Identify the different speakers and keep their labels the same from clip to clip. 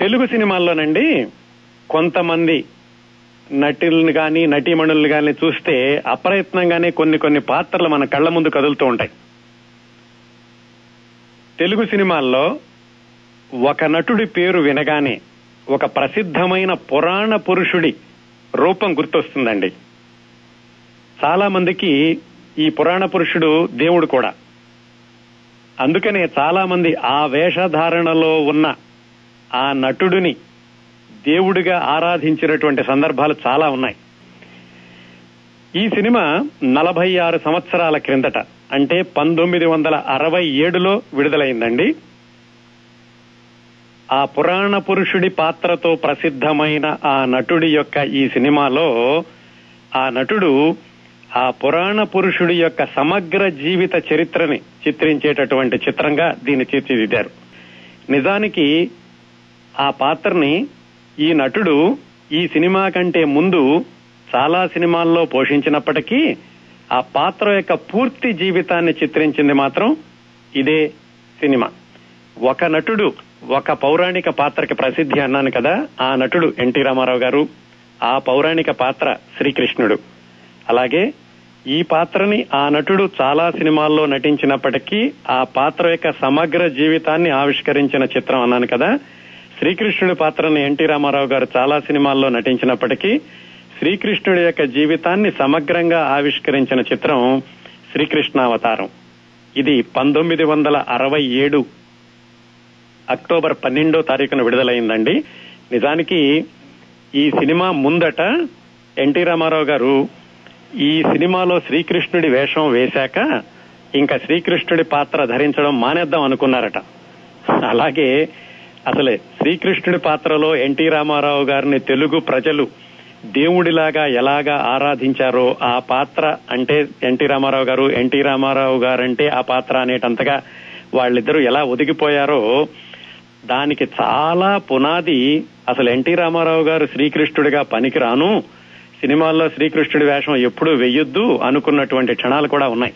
Speaker 1: తెలుగు సినిమాల్లోనండి కొంతమంది నటులను కానీ నటీమణులను కానీ చూస్తే అప్రయత్నంగానే కొన్ని కొన్ని పాత్రలు మన కళ్ళ ముందు కదులుతూ ఉంటాయి. తెలుగు సినిమాల్లో ఒక నటుడి పేరు వినగానే ఒక ప్రసిద్ధమైన పురాణ పురుషుడి రూపం గుర్తొస్తుందండి. చాలా మందికి ఈ పురాణ పురుషుడు దేవుడు కూడా. అందుకనే చాలా మంది ఆ వేషధారణలో ఉన్న ఆ నటుడిని దేవుడిగా ఆరాధించినటువంటి సందర్భాలు చాలా ఉన్నాయి. ఈ సినిమా నలభై ఆరు సంవత్సరాల క్రిందట అంటే పంతొమ్మిది వందల అరవై ఏడులో విడుదలైందండి. ఆ పురాణ పురుషుడి పాత్రతో ప్రసిద్ధమైన ఆ నటుడి యొక్క ఈ సినిమాలో ఆ నటుడు ఆ పురాణ పురుషుడి యొక్క సమగ్ర జీవిత చరిత్రని చిత్రించేటటువంటి చిత్రంగా దీన్ని తీర్చిదిద్దారు. నిజానికి ఆ పాత్రని ఈ నటుడు ఈ సినిమా కంటే ముందు చాలా సినిమాల్లో పోషించినప్పటికీ ఆ పాత్ర యొక్క పూర్తి జీవితాన్ని చిత్రించింది మాత్రం ఇదే సినిమా. ఒక నటుడు ఒక పౌరాణిక పాత్రకి ప్రసిద్ధి అన్నాను కదా ఆ నటుడు ఎన్టీ రామారావు గారు. ఆ పౌరాణిక పాత్ర శ్రీకృష్ణుడు. అలాగే ఈ పాత్రని ఆ నటుడు చాలా సినిమాల్లో నటించినప్పటికీ ఆ పాత్ర యొక్క సమగ్ర జీవితాన్ని ఆవిష్కరించిన చిత్రం అన్నాను కదా శ్రీకృష్ణుడి పాత్రని ఎన్టీ రామారావు గారు చాలా సినిమాల్లో నటించినప్పటికీ శ్రీకృష్ణుడి యొక్క జీవితాన్ని సమగ్రంగా ఆవిష్కరించిన చిత్రం శ్రీకృష్ణావతారం. ఇది పంతొమ్మిది వందల అరవై ఏడు అక్టోబర్ పన్నెండో తారీఖున విడుదలైందండి. నిజానికి ఈ సినిమా ముందట ఎన్టీ రామారావు గారు ఈ సినిమాలో శ్రీకృష్ణుడి వేషం వేశాక ఇంకా శ్రీకృష్ణుడి పాత్ర ధరించడం మానేద్దాం అనుకున్నారట. అలాగే అసలే శ్రీకృష్ణుడి పాత్రలో ఎన్టీ రామారావు గారిని తెలుగు ప్రజలు దేవుడిలాగా ఎలాగా ఆరాధించారో ఆ పాత్ర అంటే ఎన్టీ రామారావు గారు ఎన్టీ రామారావు గారంటే ఆ పాత్ర అనేటంతగా వాళ్ళిద్దరూ ఎలా ఒదిగిపోయారో దానికి చాలా పునాది అసలు ఎన్టీ రామారావు గారు శ్రీకృష్ణుడిగా పనికిరాను. సినిమాల్లో శ్రీకృష్ణుడి వేషం ఎప్పుడూ వెయ్యొద్దు అనుకున్నటువంటి క్షణాలు కూడా ఉన్నాయి.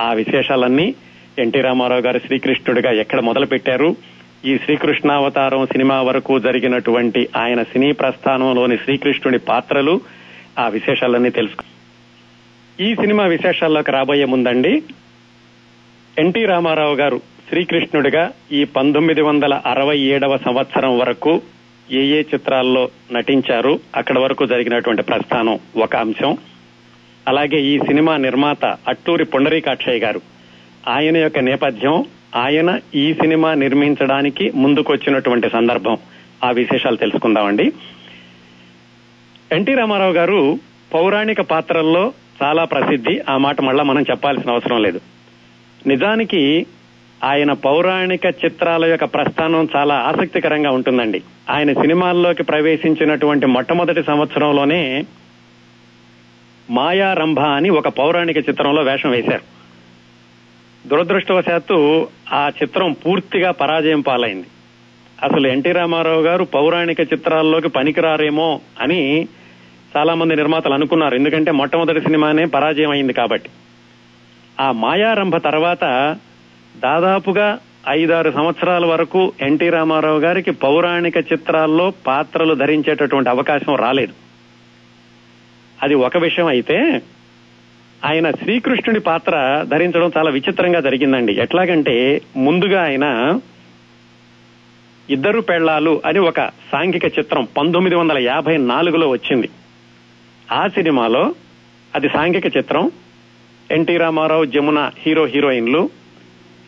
Speaker 1: ఆ విశేషాలన్నీ ఎన్టీ రామారావు గారు శ్రీకృష్ణుడిగా ఎక్కడ మొదలు పెట్టారు ఈ శ్రీకృష్ణావతారం సినిమా వరకు జరిగినటువంటి ఆయన సినీ ప్రస్థానంలోని శ్రీకృష్ణుడి పాత్రలు ఆ విశేషాలన్నీ తెలుసుకు. ఈ సినిమా విశేషాల్లోకి రాబోయే ముందండి ఎన్టీ రామారావు గారు శ్రీకృష్ణుడిగా ఈ పంతొమ్మిది వందల అరవై ఏడవ సంవత్సరం వరకు ఏ ఏ చిత్రాల్లో నటించారు అక్కడ వరకు జరిగినటువంటి ప్రస్థానం ఒక అంశం. అలాగే ఈ సినిమా నిర్మాత అట్టూరి పుండరీకాక్షయ్య గారు ఆయన యొక్క నేపథ్యం ఆయన ఈ సినిమా నిర్మించడానికి ముందుకొచ్చినటువంటి సందర్భం. ఆ విశేషాలు తెలుసుకుందామండి. ఎన్టీ రామారావు గారు పౌరాణిక పాత్రల్లో చాలా ప్రసిద్ధి. ఆ మాట మళ్ళా మనం చెప్పాల్సిన అవసరం లేదు. నిజానికి ఆయన పౌరాణిక చిత్రాల యొక్క ప్రస్థానం చాలా ఆసక్తికరంగా ఉంటుందండి. ఆయన సినిమాల్లోకి ప్రవేశించినటువంటి మొట్టమొదటి సంవత్సరంలోనే మాయారంభ అని ఒక పౌరాణిక చిత్రంలో వేషం వేశారు. దురదృష్టవశాత్తు ఆ చిత్రం పూర్తిగా పరాజయం పాలైంది. అసలు ఎన్టీ రామారావు గారు పౌరాణిక చిత్రాల్లోకి పనికిరారేమో అని చాలా మంది నిర్మాతలు అనుకున్నారు. ఎందుకంటే మొట్టమొదటి సినిమానే పరాజయం అయింది కాబట్టి. ఆ మాయారంభ తర్వాత దాదాపుగా ఐదారు సంవత్సరాల వరకు ఎన్టీ రామారావు గారికి పౌరాణిక చిత్రాల్లో పాత్రలు ధరించేటటువంటి అవకాశం రాలేదు. అది ఒక విషయం అయితే ఆయన శ్రీకృష్ణుడి పాత్ర ధరించడం చాలా విచిత్రంగా జరిగిందండి. ఎట్లాగంటే ముందుగా ఆయన ఇద్దరు పెళ్ళాలు అని ఒక సాంఘిక చిత్రం పంతొమ్మిది వందల యాభై నాలుగులో వచ్చింది. ఆ సినిమాలో అది సాంఘిక చిత్రం. ఎన్టీ రామారావు జమున హీరో హీరోయిన్లు.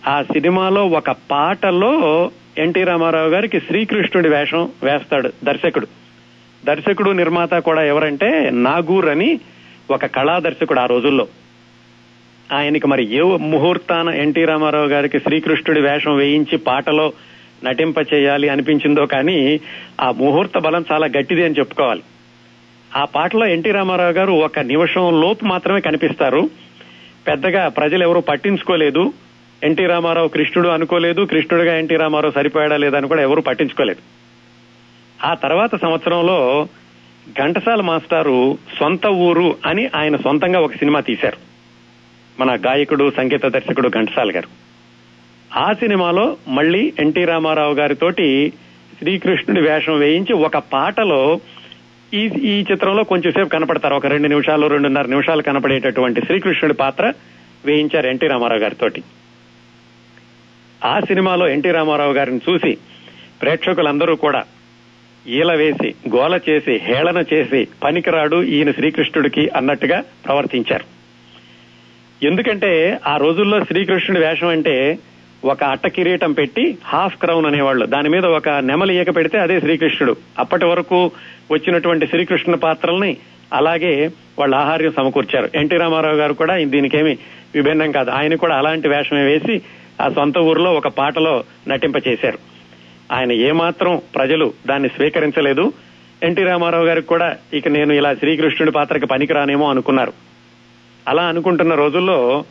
Speaker 1: ఆ సినిమాలో ఒక పాటలో ఎన్టీ రామారావు గారికి శ్రీకృష్ణుడి వేషం వేస్తాడు దర్శకుడు. దర్శకుడు నిర్మాత కూడా ఎవరంటే నాగూర్ అని ఒక కళాదర్శకుడు ఆ రోజుల్లో. ఆయనకి మరి ఏ ముహూర్తాన ఎన్టీ రామారావు గారికి శ్రీకృష్ణుడి వేషం వేయించి పాటలో నటింప చేయాలి అనిపించిందో కానీ ఆ ముహూర్త బలం చాలా గట్టిది అని చెప్పుకోవాలి. ఆ పాటలో ఎన్టీ రామారావు గారు ఒక నిమిషం లోపు మాత్రమే కనిపిస్తారు. పెద్దగా ప్రజలు ఎవరూ పట్టించుకోలేదు. ఎన్టీ రామారావు కృష్ణుడు అనుకోలేదు. కృష్ణుడిగా ఎన్టీ రామారావు సరిపోయాడా లేదని కూడా ఎవరూ పట్టించుకోలేదు. ఆ తర్వాత సంవత్సరంలో ఘంటసాల మాస్టారు సొంత ఊరు అని ఆయన సొంతంగా ఒక సినిమా తీశారు. మన గాయకుడు సంగీత దర్శకుడు ఘంటసాల గారు. ఆ సినిమాలో మళ్ళీ ఎన్టీ రామారావు గారితోటి శ్రీకృష్ణుడి వేషం వేయించి ఒక పాటలో ఈ ఈ చిత్రంలో కొంచెం సేపు కనపడతారు. ఒక రెండు నిమిషాలు రెండున్నర నిమిషాలు కనపడేటటువంటి శ్రీకృష్ణుడి పాత్ర వేయించారు ఎన్టీ రామారావు గారితోటి. ఆ సినిమాలో ఎన్టీ రామారావు గారిని చూసి ప్రేక్షకులందరూ కూడా ఈల వేసి గోల చేసి హేళన చేసి పనికిరాడు ఈయన శ్రీకృష్ణుడికి అన్నట్టుగా ప్రవర్తించారు. ఎందుకంటే ఆ రోజుల్లో శ్రీకృష్ణుడి వేషం అంటే ఒక అట్ట కిరీటం పెట్టి హాఫ్ క్రౌన్ అనేవాళ్ళు. దాని మీద ఒక నెమలి ఈక పెడితే అదే శ్రీకృష్ణుడు. అప్పటి వరకు వచ్చినటువంటి శ్రీకృష్ణ పాత్రల్ని అలాగే వాళ్ళ ఆహార్యం సమకూర్చారు. ఎన్టీ రామారావు గారు కూడా దీనికేమి విభిన్నం కాదు. ఆయన కూడా అలాంటి వేషమే వేసి ఆ సొంత ఊర్లో ఒక పాటలో నటింప చేశారు ఆయన ఏమాత్రం ప్రజలు దాన్ని స్వీకరించలేదు. ఎన్టీ రామారావు గారికి కూడా ఇక నేను ఇలా శ్రీకృష్ణుడి పాత్రకి పనికిరానేమో అనుకున్నారు. అలా అనుకుంటున్న రోజుల్లో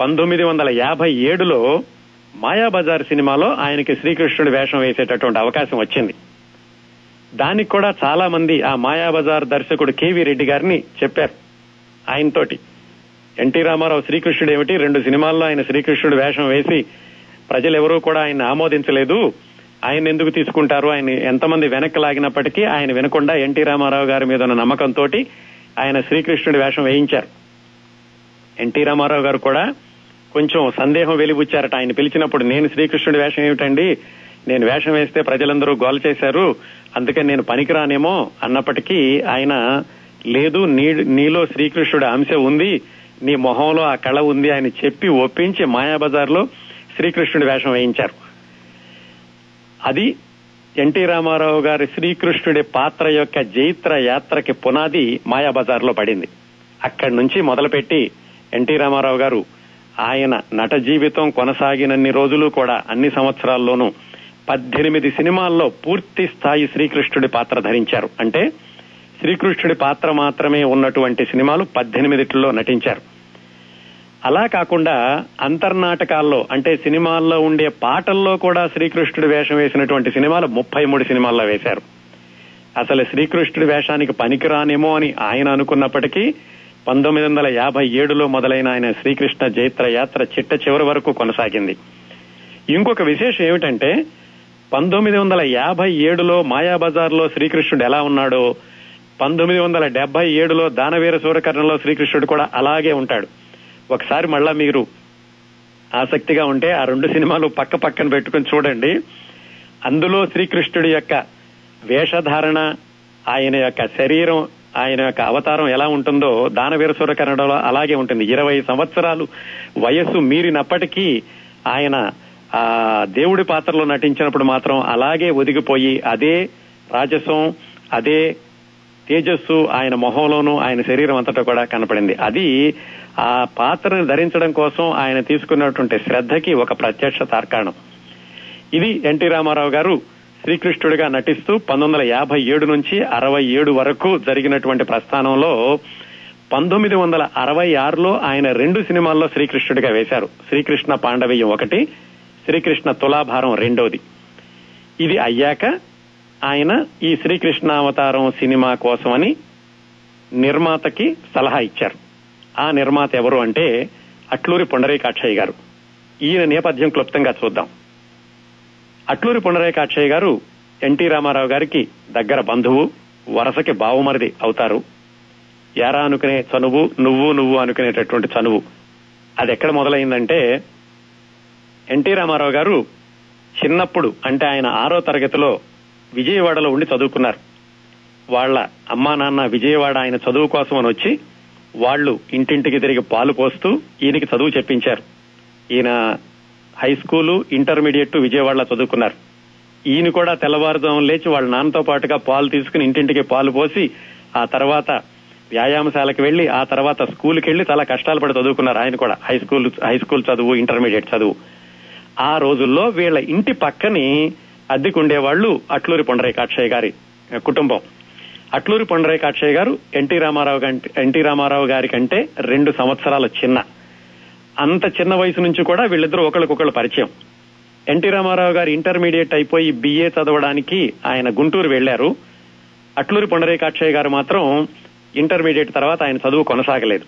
Speaker 1: పంతొమ్మిది వందల యాభై ఏడులో మాయాబజార్ సినిమాలో ఆయనకి శ్రీకృష్ణుడి వేషం వేసేటటువంటి అవకాశం వచ్చింది. దానికి కూడా చాలా మంది ఆ మాయాబజార్ దర్శకుడు కేవీ రెడ్డి గారిని చెప్పారు. ఆయనతోటి ఎన్టీ రామారావు శ్రీకృష్ణుడు ఏమిటి రెండు సినిమాల్లో ఆయన శ్రీకృష్ణుడు వేషం వేసి ప్రజలెవరూ కూడా ఆయన ఆమోదించలేదు. ఆయన ఎందుకు తీసుకుంటారు? ఆయన ఎంతమంది వెనక్కి లాగినప్పటికీ ఆయన వినకుండా ఎన్టీ రామారావు గారి మీద ఉన్న నమ్మకంతో ఆయన శ్రీకృష్ణుడి వేషం వేయించారు. ఎన్టీ రామారావు గారు కూడా కొంచెం సందేహం వెలిబుచ్చారట. ఆయన పిలిచినప్పుడు నేను శ్రీకృష్ణుడి వేషం ఏమిటండి? నేను వేషం వేస్తే ప్రజలందరూ గోల చేశారు. అందుకని నేను పనికిరానేమో అన్నప్పటికీ ఆయన లేదు నీ నీలో శ్రీకృష్ణుడి అంశం ఉంది. నీ మొహంలో ఆ కళ ఉంది అని చెప్పి ఒప్పించి మాయాబజార్లో శ్రీకృష్ణుడి వేషం వేయించారు. అది ఎన్టీ రామారావు గారి శ్రీకృష్ణుడి పాత్ర యొక్క జైత్ర యాత్రకి పునాది మాయాబజార్లో పడింది. అక్కడి నుంచి మొదలుపెట్టి ఎన్టీ రామారావు గారు ఆయన నట జీవితం కొనసాగినన్ని రోజులు కూడా అన్ని సంవత్సరాల్లోనూ పద్దెనిమిది సినిమాల్లో పూర్తి స్థాయి శ్రీకృష్ణుడి పాత్ర ధరించారు. అంటే శ్రీకృష్ణుడి పాత్ర మాత్రమే ఉన్నటువంటి సినిమాలు పద్దెనిమిదిట్లో నటించారు. అలా కాకుండా అంతర్నాటకాల్లో అంటే సినిమాల్లో ఉండే పాటల్లో కూడా శ్రీకృష్ణుడి వేషం వేసినటువంటి సినిమాలు ముప్పై మూడు సినిమాల్లో వేశారు. అసలు శ్రీకృష్ణుడి వేషానికి పనికిరానేమో అని ఆయన అనుకున్నప్పటికీ పంతొమ్మిది వందల యాభై ఏడులో మొదలైన ఆయన శ్రీకృష్ణ జైత్ర యాత్ర చిట్ట చివరి వరకు కొనసాగింది. ఇంకొక విశేషం ఏమిటంటే పంతొమ్మిది వందల యాభై ఏడులో మాయాబజార్లో శ్రీకృష్ణుడు ఎలా ఉన్నాడో పంతొమ్మిది వందల డెబ్బై ఏడులో దానవీర సూరకర్ణంలో శ్రీకృష్ణుడు కూడా అలాగే ఉంటాడు. ఒకసారి మళ్ళా మీరు ఆసక్తిగా ఉంటే ఆ రెండు సినిమాలు పక్క పక్కన పెట్టుకుని చూడండి. అందులో శ్రీకృష్ణుడి యొక్క వేషధారణ ఆయన యొక్క శరీరం ఆయన యొక్క అవతారం ఎలా ఉంటుందో దానవీర కన్నడలో అలాగే ఉంటుంది. ఇరవై సంవత్సరాలు వయస్సు మీరినప్పటికీ ఆయన ఆ దేవుడి పాత్రలో నటించినప్పుడు మాత్రం అలాగే ఒదిగిపోయి అదే రాజసం అదే తేజస్సు ఆయన మొహంలోనూ ఆయన శరీరం అంతటా కూడా కనపడింది. అది ఆ పాత్రను ధరించడం కోసం ఆయన తీసుకున్నటువంటి శ్రద్ధకి ఒక ప్రత్యక్ష తార్కాణం. ఇది ఎన్టీ రామారావు గారు శ్రీకృష్ణుడిగా నటిస్తూ పంతొమ్మిది వందల యాభై ఏడు నుంచి అరవై ఏడు వరకు జరిగినటువంటి ప్రస్థానంలో పంతొమ్మిది వందల అరవై ఆరులో ఆయన రెండు సినిమాల్లో శ్రీకృష్ణుడిగా వేశారు. శ్రీకృష్ణ పాండవీయం ఒకటి శ్రీకృష్ణ తులాభారం రెండోది. ఇది అయ్యాక ఆయన ఈ శ్రీకృష్ణ అవతారం సినిమా కోసమని నిర్మాతకి సలహా ఇచ్చారు. ఆ నిర్మాత ఎవరు అంటే అట్లూరి పుండరేకాక్షయ్య గారు. ఈయన నేపథ్యం క్లుప్తంగా చూద్దాం. అట్లూరి పుండరేకాక్షయ్య గారు ఎన్టీ రామారావు గారికి దగ్గర బంధువు వరసకి బావుమరిది అవుతారు. ఎరా అనుకునే చనువు నువ్వు నువ్వు అనుకునేటటువంటి చనువు. అది ఎక్కడ మొదలైందంటే ఎన్టీ రామారావు గారు చిన్నప్పుడు అంటే ఆయన ఆరో తరగతిలో విజయవాడలో ఉండి చదువుకున్నారు. వాళ్ళ అమ్మా నాన్న విజయవాడ ఆయన చదువు కోసం అని వచ్చి వాళ్ళు ఇంటింటికి తిరిగి పాలు పోస్తూ ఈయనకి చదువు చెప్పించారు. ఈయన హై స్కూలు ఇంటర్మీడియట్ విజయవాడలో చదువుకున్నారు. ఈయన కూడా తెల్లవారుజాము లేచి వాళ్ళ నాన్నతో పాటుగా పాలు తీసుకుని ఇంటింటికి పాలు పోసి ఆ తర్వాత వ్యాయామశాలకు వెళ్ళి ఆ తర్వాత స్కూల్కి వెళ్ళి చాలా కష్టాలు పడి చదువుకున్నారు ఆయన కూడా. హై స్కూల్ హై స్కూల్ చదువు ఇంటర్మీడియట్ చదువు. ఆ రోజుల్లో వీళ్ళ ఇంటి పక్కని అద్దెకుండేవాళ్ళు అట్లూరి పొండరేకాక్షయ్య గారి కుటుంబం. అట్లూరి పొండరేకాక్షయ్య గారు ఎన్టీ రామారావు ఎన్టీ రామారావు గారి కంటే రెండు సంవత్సరాల చిన్న. అంత చిన్న వయసు నుంచి కూడా వీళ్ళిద్దరూ ఒకళ్ళకొకళ్ళు పరిచయం. ఎన్టీ రామారావు గారు ఇంటర్మీడియట్ అయిపోయి బిఏ చదవడానికి ఆయన గుంటూరు వెళ్ళారు అట్లూరి పొండరేకాక్షయ్య గారు మాత్రం ఇంటర్మీడియట్ తర్వాత ఆయన చదువు కొనసాగలేదు.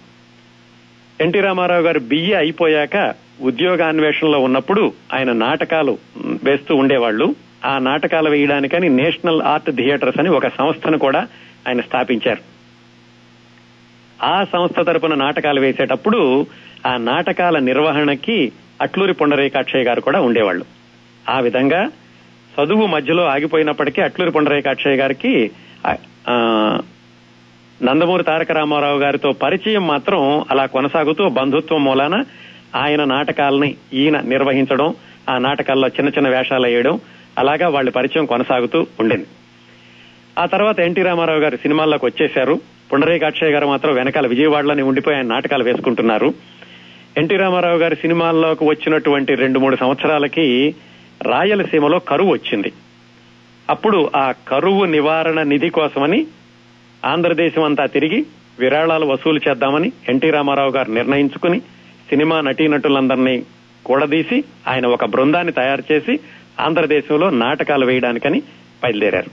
Speaker 1: ఎన్టీ రామారావు గారు బిఏ అయిపోయాక ఉద్యోగాన్వేషణలో ఉన్నప్పుడు ఆయన నాటకాలు వేస్తూ ఉండేవాళ్ళు ఆ నాటకాలు వేయడానికని నేషనల్ ఆర్ట్ థియేటర్స్ అని ఒక సంస్థను కూడా ఆయన స్థాపించారు. ఆ సంస్థ తరపున నాటకాలు వేసేటప్పుడు ఆ నాటకాల నిర్వహణకి అట్లూరి పుండరీకాక్షయ్య గారు కూడా ఉండేవాళ్ళు. ఆ విధంగా చదువు మధ్యలో ఆగిపోయినప్పటికీ అట్లూరి పుండరీకాక్షయ్య గారికి ఆ, నందమూరి తారక రామారావు గారితో పరిచయం మాత్రం అలా కొనసాగుతూ బంధుత్వం మూలాన ఆయన నాటకాలని ఈయన నిర్వహించడం ఆ నాటకాల్లో చిన్న చిన్న వేషాలు వేయడం అలాగా వాళ్ళ పరిచయం కొనసాగుతూ ఉండింది. ఆ తర్వాత ఎన్టీ రామారావు గారు సినిమాల్లోకి వచ్చేశారు. పుండరీకాక్షయ్య గారు మాత్రం వెనకాల విజయవాడలోనే ఉండిపోయి ఆయన నాటకాలు వేసుకుంటున్నారు. ఎన్టీ రామారావు గారి సినిమాల్లోకి వచ్చినటువంటి రెండు మూడు సంవత్సరాలకి రాయలసీమలో కరువు వచ్చింది. అప్పుడు ఆ కరువు నివారణ నిధి కోసమని ఆంధ్రదేశం అంతా తిరిగి విరాళాలు వసూలు చేద్దామని ఎన్టీ రామారావు గారు నిర్ణయించుకుని సినిమా నటీనటులందరినీ కూడదీసి ఆయన ఒక బృందాన్ని తయారు చేసి ఆంధ్రదేశంలో నాటకాలు వేయడానికని బయలుదేరారు.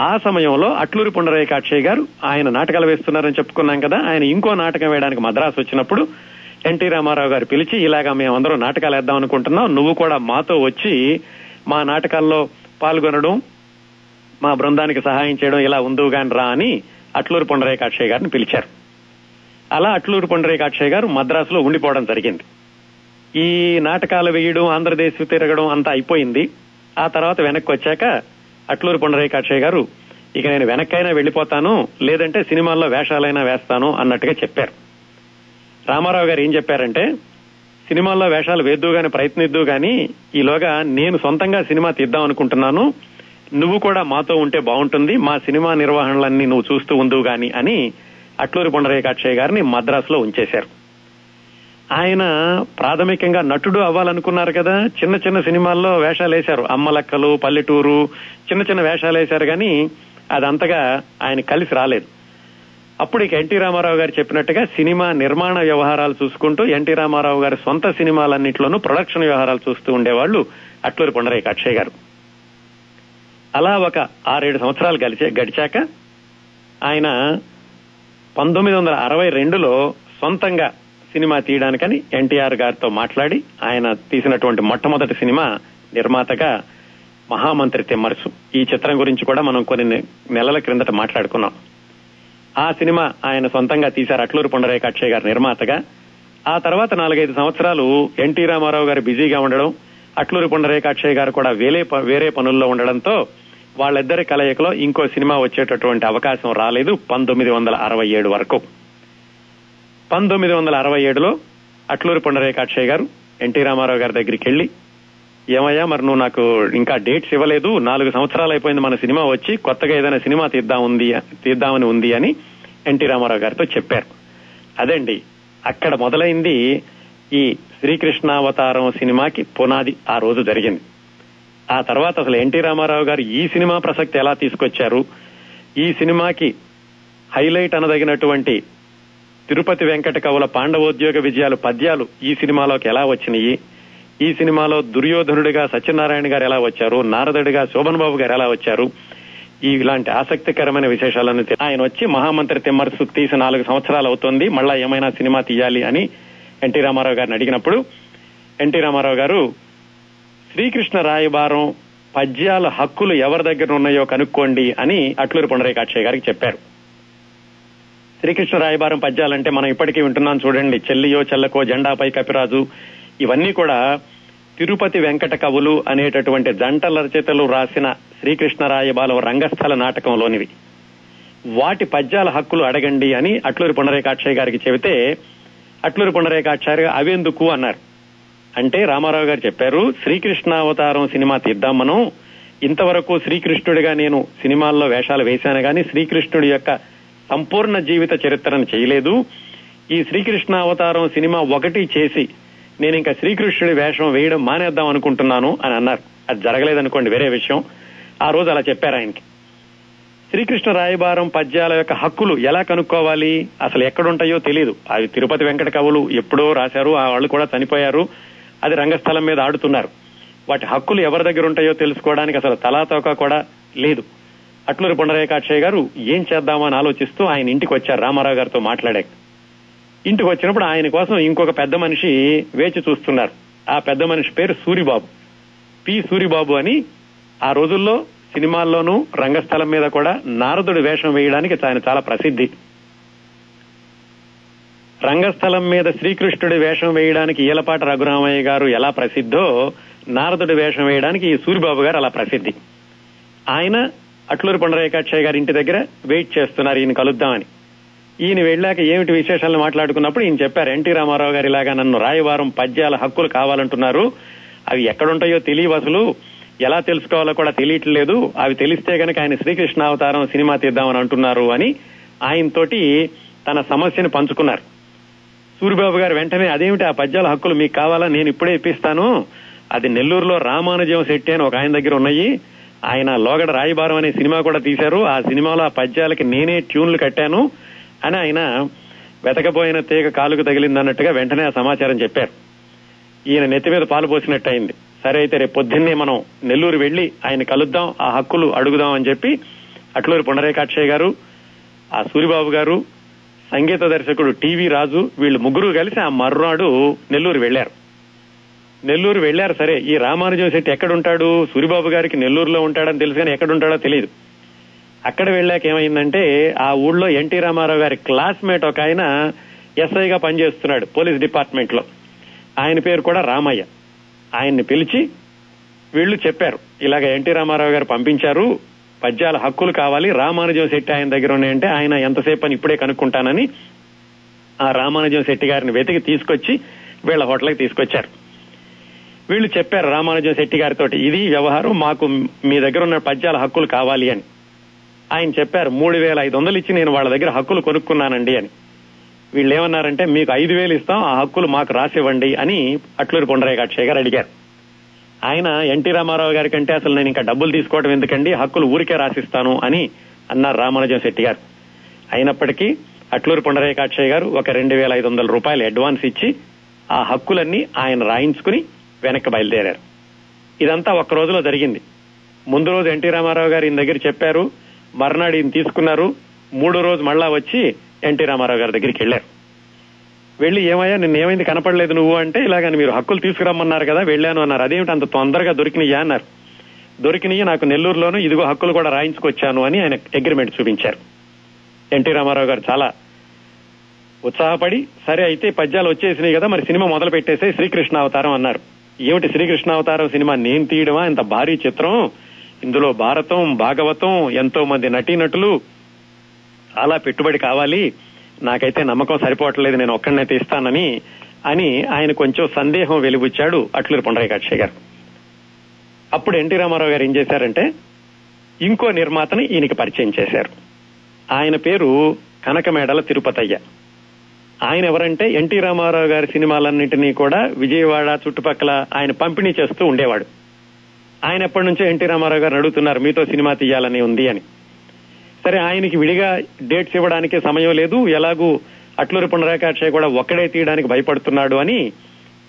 Speaker 1: ఆ సమయంలో అట్లూరి పుండరేకాక్షయ్య గారు ఆయన నాటకాలు వేస్తున్నారని చెప్పుకున్నాం కదా ఆయన ఇంకో నాటకం వేయడానికి మద్రాసు వచ్చినప్పుడు ఎన్టీ రామారావు గారు పిలిచి ఇలాగా మేమందరం నాటకాలు వేద్దాం అనుకుంటున్నాం నువ్వు కూడా మాతో వచ్చి మా నాటకాల్లో పాల్గొనడం మా బృందానికి సహాయం చేయడం ఇలా ఉందువు గాని రా అని అట్లూరు పుండరేకాక్షయ్య గారిని పిలిచారు. అలా అట్లూరు పుండరేకాక్షయ్య గారు మద్రాసులో ఉండిపోవడం జరిగింది. ఈ నాటకాలు వేయడం ఆంధ్రదేశ్ తిరగడం అంతా అయిపోయింది. ఆ తర్వాత వెనక్కి వచ్చాక అట్లూరు పుండరీకాక్షయ్య గారు ఇక నేను వెనక్కైనా వెళ్ళిపోతాను లేదంటే సినిమాల్లో వేషాలైనా వేస్తాను అన్నట్టుగా చెప్పారు. రామారావు గారు ఏం చెప్పారంటే సినిమాల్లో వేషాలు వేద్దు గాని ప్రయత్నిద్దు గాని ఈలోగా నేను సొంతంగా సినిమా తీద్దాం అనుకుంటున్నాను. నువ్వు కూడా మాతో ఉంటే బాగుంటుంది మా సినిమా నిర్వహణలన్నీ నువ్వు చూస్తూ ఉండు గాని అని అట్లూరి పుండరీకాక్షయ్య గారిని మద్రాసులో ఉంచేశారు. ఆయన ప్రాథమికంగా నటుడు అవ్వాలనుకున్నారు కదా. చిన్న చిన్న సినిమాల్లో వేషాలు వేశారు అమ్మలక్కలు పల్లెటూరు చిన్న చిన్న వేషాలు వేశారు కానీ అదంతగా ఆయన కలిసి రాలేదు. అప్పుడు ఇక ఎన్టీ రామారావు గారు చెప్పినట్టుగా సినిమా నిర్మాణ వ్యవహారాలు చూసుకుంటూ ఎన్టీ రామారావు గారి సొంత సినిమాలన్నింటిలోనూ ప్రొడక్షన్ వ్యవహారాలు చూస్తూ ఉండేవాళ్ళు అట్లూరి పొండరేక అక్షయ్ గారు. అలా ఒక ఆరేడు సంవత్సరాలు గడిచే గడిచాక ఆయన పంతొమ్మిది వందల అరవై రెండులో సొంతంగా సినిమా తీయడానికని ఎన్టీఆర్ గారితో మాట్లాడి ఆయన తీసినటువంటి మొట్టమొదటి సినిమా నిర్మాతగా మహామంత్రి తిమ్మరసు. ఈ చిత్రం గురించి కూడా మనం కొన్ని నెలల క్రిందట మాట్లాడుకున్నాం. ఆ సినిమా ఆయన సొంతంగా తీశారు అట్లూరు పుండరేకాక్షయ్య గారి గారు నిర్మాతగా. ఆ తర్వాత నాలుగైదు సంవత్సరాలు ఎన్టీ రామారావు గారు బిజీగా ఉండడం అట్లూరి పుండరేకాక్షయ్య గారు కూడా వేరే ప- వేరే పనుల్లో ఉండడంతో వాళ్ళిద్దరి కలయికలో ఇంకో సినిమా వచ్చేటటువంటి అవకాశం రాలేదు పంతొమ్మిది వందల అరవై ఏడు వరకు. పంతొమ్మిది వందల అరవై ఏడులో అట్లూరి పుండరేకాక్షయ్య గారు ఎన్టీ రామారావు గారి దగ్గరికి వెళ్ళి ఏమయ్యా మరి నువ్వు నాకు ఇంకా డేట్స్ ఇవ్వలేదు. నాలుగు సంవత్సరాలు అయిపోయింది మన సినిమా వచ్చి కొత్తగా ఏదైనా సినిమా తీద్దాం ఉంది తీద్దామని ఉంది అని ఎన్టీ రామారావు గారితో చెప్పారు. అదండి అక్కడ మొదలైంది ఈ శ్రీకృష్ణావతారం సినిమాకి పునాది ఆ రోజు జరిగింది. ఆ తర్వాత అసలు ఎన్టీ రామారావు గారు ఈ సినిమా ప్రసక్తి ఎలా తీసుకొచ్చారు? ఈ సినిమాకి హైలైట్ అనదగినటువంటి తిరుపతి వెంకట కవుల పాండవోద్యోగ విజయాలు పద్యాలు ఈ సినిమాలోకి ఎలా వచ్చినాయి? ఈ సినిమాలో దుర్యోధనుడిగా సత్యనారాయణ గారు ఎలా వచ్చారు? నారదుడిగా శోభన్ బాబు గారు ఎలా వచ్చారు? ఈ ఇలాంటి ఆసక్తికరమైన విశేషాలను ఆయన వచ్చి మహామంత్రి తిమ్మరసు తీసి నాలుగు సంవత్సరాలు అవుతోంది. మళ్ళా ఏమైనా సినిమా తీయాలి అని ఎన్టీ రామారావు గారిని అడిగినప్పుడు ఎన్టీ రామారావు గారు శ్రీకృష్ణ రాయబారం పద్యాల హక్కులు ఎవరి దగ్గర ఉన్నాయో కనుక్కోండి అని అట్లూరి పుండరీకాక్షయ్య గారికి చెప్పారు. శ్రీకృష్ణ రాయబారం పద్యాలంటే మనం ఇప్పటికీ వింటున్నాం చూడండి. చెల్లియో చెల్లకో జెండాపై కపిరాజు. ఇవన్నీ కూడా తిరుపతి వెంకట కవులు అనేటటువంటి జంటల రచయితలు రాసిన శ్రీకృష్ణ రాయబాలం రంగస్థల నాటకంలోనివి. వాటి పద్యాల హక్కులు అడగండి అని అట్లూరి పునరేకాక్షయ్య గారికి చెబితే అట్లూరి పునరేకాక్షయ్య అవేందుకు అన్నారు. అంటే రామారావు గారు చెప్పారు శ్రీకృష్ణ అవతారం సినిమా తీద్దాం మనం. ఇంతవరకు శ్రీకృష్ణుడిగా నేను సినిమాల్లో వేషాలు వేశాను కానీ శ్రీకృష్ణుడి యొక్క సంపూర్ణ జీవిత చరిత్రను చేయలేదు. ఈ శ్రీకృష్ణ అవతారం సినిమా ఒకటి చేసి నేను ఇంకా శ్రీకృష్ణుడి వేషం వేయడం మానేద్దాం అనుకుంటున్నాను అని అన్నారు. అది జరగలేదనుకోండి వేరే విషయం. ఆ రోజు అలా చెప్పారు ఆయనకి. శ్రీకృష్ణ రాయబారం పద్యాల యొక్క హక్కులు ఎలా కనుక్కోవాలి? అసలు ఎక్కడుంటాయో తెలియదు అవి తిరుపతి వెంకట కవులు ఎప్పుడో రాశారు ఆ వాళ్ళు కూడా చనిపోయారు. అది రంగస్థలం మీద ఆడుతున్నారు. వాటి హక్కులు ఎవరి దగ్గర ఉంటాయో తెలుసుకోవడానికి అసలు తలాతోక కూడా లేదు. అట్లూరి పుండరేకాక్షయ్య గారు ఏం చేద్దామని ఆలోచిస్తూ ఆయన ఇంటికి వచ్చారు. రామారావు గారితో మాట్లాడాక. ఇంటికి వచ్చినప్పుడు ఆయన కోసం ఇంకొక పెద్ద మనిషి వేచి చూస్తున్నారు. ఆ పెద్ద మనిషి పేరు సూరిబాబు. పి సూరిబాబు అని ఆ రోజుల్లో సినిమాల్లోనూ రంగస్థలం మీద కూడా నారదుడి వేషం వేయడానికి ఆయన చాలా ప్రసిద్ధి. రంగస్థలం మీద శ్రీకృష్ణుడి వేషం వేయడానికి ఈలపాటి రఘురామయ్య గారు ఎలా ప్రసిద్ధో నారదుడి వేషం వేయడానికి ఈ సూరిబాబు గారు అలా ప్రసిద్ధి. ఆయన అట్లూరు పండరేకాక్షయ్య గారి ఇంటి దగ్గర వెయిట్ చేస్తున్నారు. ఈయన కలుద్దామని. ఈయన వెళ్ళాక ఏమిటి విశేషాలను మాట్లాడుకున్నప్పుడు ఈయన చెప్పారు ఎన్టీ రామారావు గారి ఇలాగా నన్ను రాయవారం పద్యాల హక్కులు కావాలంటున్నారు. అవి ఎక్కడుంటాయో తెలియవు అసలు. ఎలా తెలుసుకోవాలో కూడా తెలియట్లేదు. అవి తెలిస్తే గనక ఆయన శ్రీకృష్ణ అవతారం సినిమా తీద్దామని అంటున్నారు అని ఆయనతోటి తన సమస్యను పంచుకున్నారు. సూరిబాబు గారు వెంటనే అదేమిటి ఆ పద్యాల హక్కులు మీకు కావాలా? నేను ఇప్పుడే ఇప్పిస్తాను. అది నెల్లూరులో రామానుజం శెట్టి అని ఒక ఆయన దగ్గర ఉన్నాయి. ఆయన లోగడ రాయబారం అనే సినిమా కూడా తీశారు. ఆ సినిమాలో ఆ పద్యాలకి నేనే ట్యూన్లు కట్టాను అని ఆయన వెతకపోయిన తీగ కాలుకు తగిలిందన్నట్టుగా వెంటనే ఆ సమాచారం చెప్పారు. ఈయన నెత్తి మీద పాలు పోసినట్టు అయింది సరే అయితే రేపు పొద్దున్నే మనం నెల్లూరు వెళ్ళి ఆయన కలుద్దాం ఆ హక్కులు అడుగుదాం అని చెప్పి అట్లూరి పుండరేకాక్షయ్య గారు ఆ సూరిబాబు గారు సంగీత దర్శకుడు టీవీ రాజు వీళ్ళు ముగ్గురు కలిసి ఆ మర్నాడు నెల్లూరు వెళ్ళారు నెల్లూరు వెళ్ళారు సరే. ఈ రామానుజం శెట్టి ఎక్కడుంటాడు? సూరిబాబు గారికి నెల్లూరులో ఉంటాడని తెలుసు కానీ ఎక్కడుంటాడో తెలియదు. అక్కడ వెళ్ళాక ఏమైందంటే ఆ ఊళ్ళో ఎన్టీ రామారావు గారి క్లాస్మేట్ ఒక ఆయన ఎస్ఐగా పనిచేస్తున్నాడు పోలీస్ డిపార్ట్మెంట్లో ఆయన పేరు కూడా రామయ్య. ఆయన్ని పిలిచి వీళ్ళు చెప్పారు. ఇలాగ ఎన్టీ రామారావు గారు పంపించారు. పద్యాల హక్కులు కావాలి. రామానుజం శెట్టి ఆయన దగ్గర ఉన్నాయంటే ఆయన ఎంతసేపు అని ఇప్పుడే కనుక్కుంటానని ఆ రామానుజం శెట్టి గారిని వెతికి తీసుకొచ్చి వీళ్ళ హోటల్కి తీసుకొచ్చారు. వీళ్ళు చెప్పారు రామానుజం శెట్టి గారితో ఇది వ్యవహారం మాకు మీ దగ్గర ఉన్న పద్యాల హక్కులు కావాలి అని. ఆయన చెప్పారు మూడు వేల ఐదు వందలు ఇచ్చి నేను వాళ్ళ దగ్గర హక్కులు కొనుక్కున్నానండి అని. వీళ్ళు ఏమన్నారంటే మీకు ఐదు వేలు ఇస్తాం ఆ హక్కులు మాకు రాసివ్వండి అని అట్లూరి పొండరాయకాక్షయ్య గారు అడిగారు. ఆయన ఎన్టీ రామారావు గారి కంటే అసలు నేను ఇంకా డబ్బులు తీసుకోవడం ఎందుకండి? హక్కులు ఊరికే రాసిస్తాను అని అన్నారు రామానుజం శెట్టి గారు. అయినప్పటికీ అట్లూరి కొండరేకాక్షయ్య గారు ఒక రెండు వేల ఐదు వందల రూపాయలు అడ్వాన్స్ ఇచ్చి ఆ హక్కులన్నీ ఆయన రాయించుకుని వెనక్కి బయలుదేరారు. ఇదంతా ఒక్క రోజులో జరిగింది. ముందు రోజు ఎన్టీ రామారావు గారు ఈయన దగ్గర చెప్పారు మర్నాడు ఈయన తీసుకున్నారు మూడో రోజు మళ్ళా వచ్చి ఎన్టీ రామారావు గారి దగ్గరికి వెళ్ళారు వెళ్ళి ఏమయ్యా నిన్న ఏమైంది కనపడలేదు నువ్వు అంటే ఇలాగని మీరు హక్కులు తీసుకురమ్మన్నారు కదా వెళ్ళాను అన్నారు. అదేమిటి అంత తొందరగా దొరికినయ్యా అన్నారు. దొరికినయ్యి నాకు నెల్లూరులోనూ ఇదిగో హక్కులు కూడా రాయించుకొచ్చాను అని ఆయన అగ్రిమెంట్ చూపించారు. ఎన్టీ రామారావు గారు చాలా ఉత్సాహపడి సరే అయితే పద్యాలు వచ్చేసినాయి కదా మరి సినిమా మొదలు పెట్టేసే శ్రీకృష్ణ అవతారం అన్నారు. ఏమిటి శ్రీకృష్ణ అవతారం సినిమా నేను తీయడమా? ఇంత భారీ చిత్రం. ఇందులో భారతం భాగవతం ఎంతో మంది నటీనటులు. అలా పెట్టుబడి కావాలి. నాకైతే నమ్మకం సరిపోవట్లేదు నేను ఒక్కడనే తీస్తానని అని ఆయన కొంచెం సందేహం వెలిబుచ్చాడు అట్లూరి పొండరాయకాక్షయ్య గారు. అప్పుడు ఎన్టీ రామారావు గారు ఏం చేశారంటే ఇంకో నిర్మాతని ఈయనకి పరిచయం చేశారు. ఆయన పేరు కనకమేడల తిరుపతయ్య. ఆయన ఎవరంటే ఎన్టీ రామారావు గారి సినిమాలన్నింటినీ కూడా విజయవాడ చుట్టుపక్కల ఆయన పంపిణీ చేస్తూ ఉండేవాడు. ఆయన ఎప్పటి నుంచో ఎన్టీ రామారావు గారు అడుగుతున్నారు మీతో సినిమా తీయాలని ఉంది అని. సరే ఆయనకి విడిగా డేట్స్ ఇవ్వడానికి సమయం లేదు ఎలాగూ అట్లూరి పునరాకాక్షయ్య కూడా ఒక్కడే తీయడానికి భయపడుతున్నాడు అని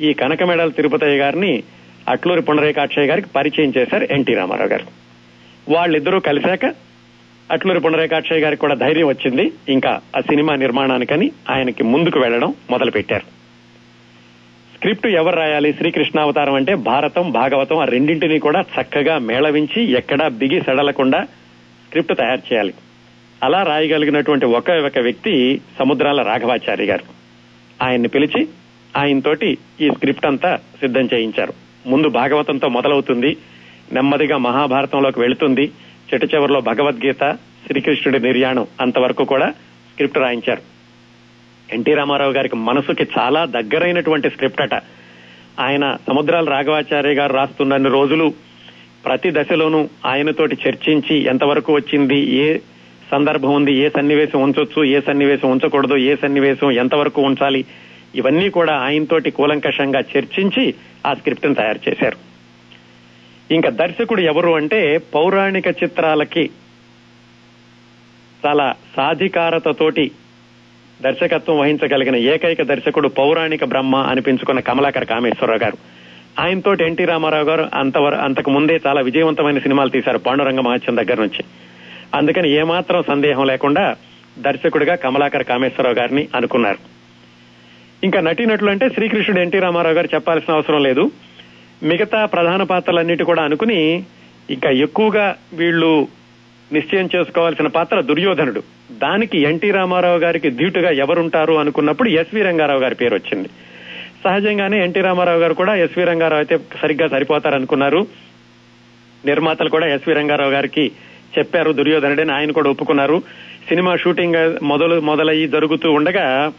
Speaker 1: ఈ కనకమేడల తిరుపతయ్య గారిని అట్లూరి పునరేకాక్షయ్య గారికి పరిచయం చేశారు ఎన్టీ రామారావు గారు. వాళ్ళిద్దరూ కలిశాక అట్లూరి పునరేకాక్షయ్య గారికి కూడా ధైర్యం వచ్చింది. ఇంకా ఆ సినిమా నిర్మాణానికని ఆయనకి ముందుకు వెళ్ళడం మొదలు పెట్టారు స్క్రిప్ట్ ఎవరు రాయాలి? శ్రీకృష్ణ అవతారం అంటే భారతం భాగవతం ఆ రెండింటినీ కూడా చక్కగా మేళవించి ఎక్కడా బిగి సడలకుండా స్క్రిప్ట్ తయారు చేయాలి. అలా రాయగలిగినటువంటి ఒక ఒక వ్యక్తి సముద్రాల రాఘవాచారి గారు. ఆయన్ని పిలిచి ఆయనతోటి ఈ స్క్రిప్ట్ అంతా సిద్ధం చేయించారు. ముందు భాగవతంతో మొదలవుతుంది. నెమ్మదిగా మహాభారతంలోకి వెళుతుంది. చిట్ట చివరిలో భగవద్గీత శ్రీకృష్ణుడి నిర్యాణం అంతవరకు కూడా స్క్రిప్ట్ రాయించారు. ఎన్టీ రామారావు గారికి మనసుకి చాలా దగ్గరైనటువంటి స్క్రిప్ట్ అట. ఆయన సముద్రాల రాఘవాచార్య గారు రాస్తున్నన్ని రోజులు ప్రతి దశలోనూ ఆయనతోటి చర్చించి ఎంతవరకు వచ్చింది ఏ సందర్భం ఉంది ఏ సన్నివేశం ఉంచొచ్చు ఏ సన్నివేశం ఉంచకూడదు ఏ సన్నివేశం ఎంతవరకు ఉంచాలి ఇవన్నీ కూడా ఆయనతోటి కూలంకషంగా చర్చించి ఆ స్క్రిప్ట్ను తయారు చేశారు. ఇంకా దర్శకుడు ఎవరు అంటే పౌరాణిక చిత్రాలకి చాలా సాధికారతతోటి దర్శకత్వం వహించగలిగిన ఏకైక దర్శకుడు పౌరాణిక బ్రహ్మ అనిపించుకున్న కమలాకర్ కామేశ్వరరావు గారు. ఆయనతో ఎన్టీ రామారావు గారు అంతవర అంతకు ముందే చాలా విజయవంతమైన సినిమాలు తీశారు పాండురంగ మహత్యం దగ్గర నుంచి. అందుకని ఏమాత్రం సందేహం లేకుండా దర్శకుడిగా కమలాకర్ కామేశ్వరరావు గారిని అనుకున్నారు. ఇంకా నటీనటులు అంటే శ్రీకృష్ణుడు ఎన్టీ రామారావు గారు చెప్పాల్సిన అవసరం లేదు. మిగతా ప్రధాన పాత్రలన్నిటి కూడా అనుకుని ఇంకా ఎక్కువగా వీళ్ళు నిశ్చయం చేసుకోవాల్సిన పాత్ర దుర్యోధనుడు. దానికి ఎన్టీ రామారావు గారికి ధీటుగా ఎవరుంటారు అనుకున్నప్పుడు ఎస్వి రంగారావు గారి పేరు వచ్చింది. సహజంగానే ఎన్టీ రామారావు గారు కూడా ఎస్వి రంగారావు అయితే సరిగ్గా సరిపోతారనుకున్నారు. నిర్మాతలు కూడా ఎస్వి రంగారావు గారికి చెప్పారు దుర్యోధనుడని ఆయన కూడా ఒప్పుకున్నారు. సినిమా షూటింగ్ మొదలు మొదలయ్యి జరుగుతూ ఉండగా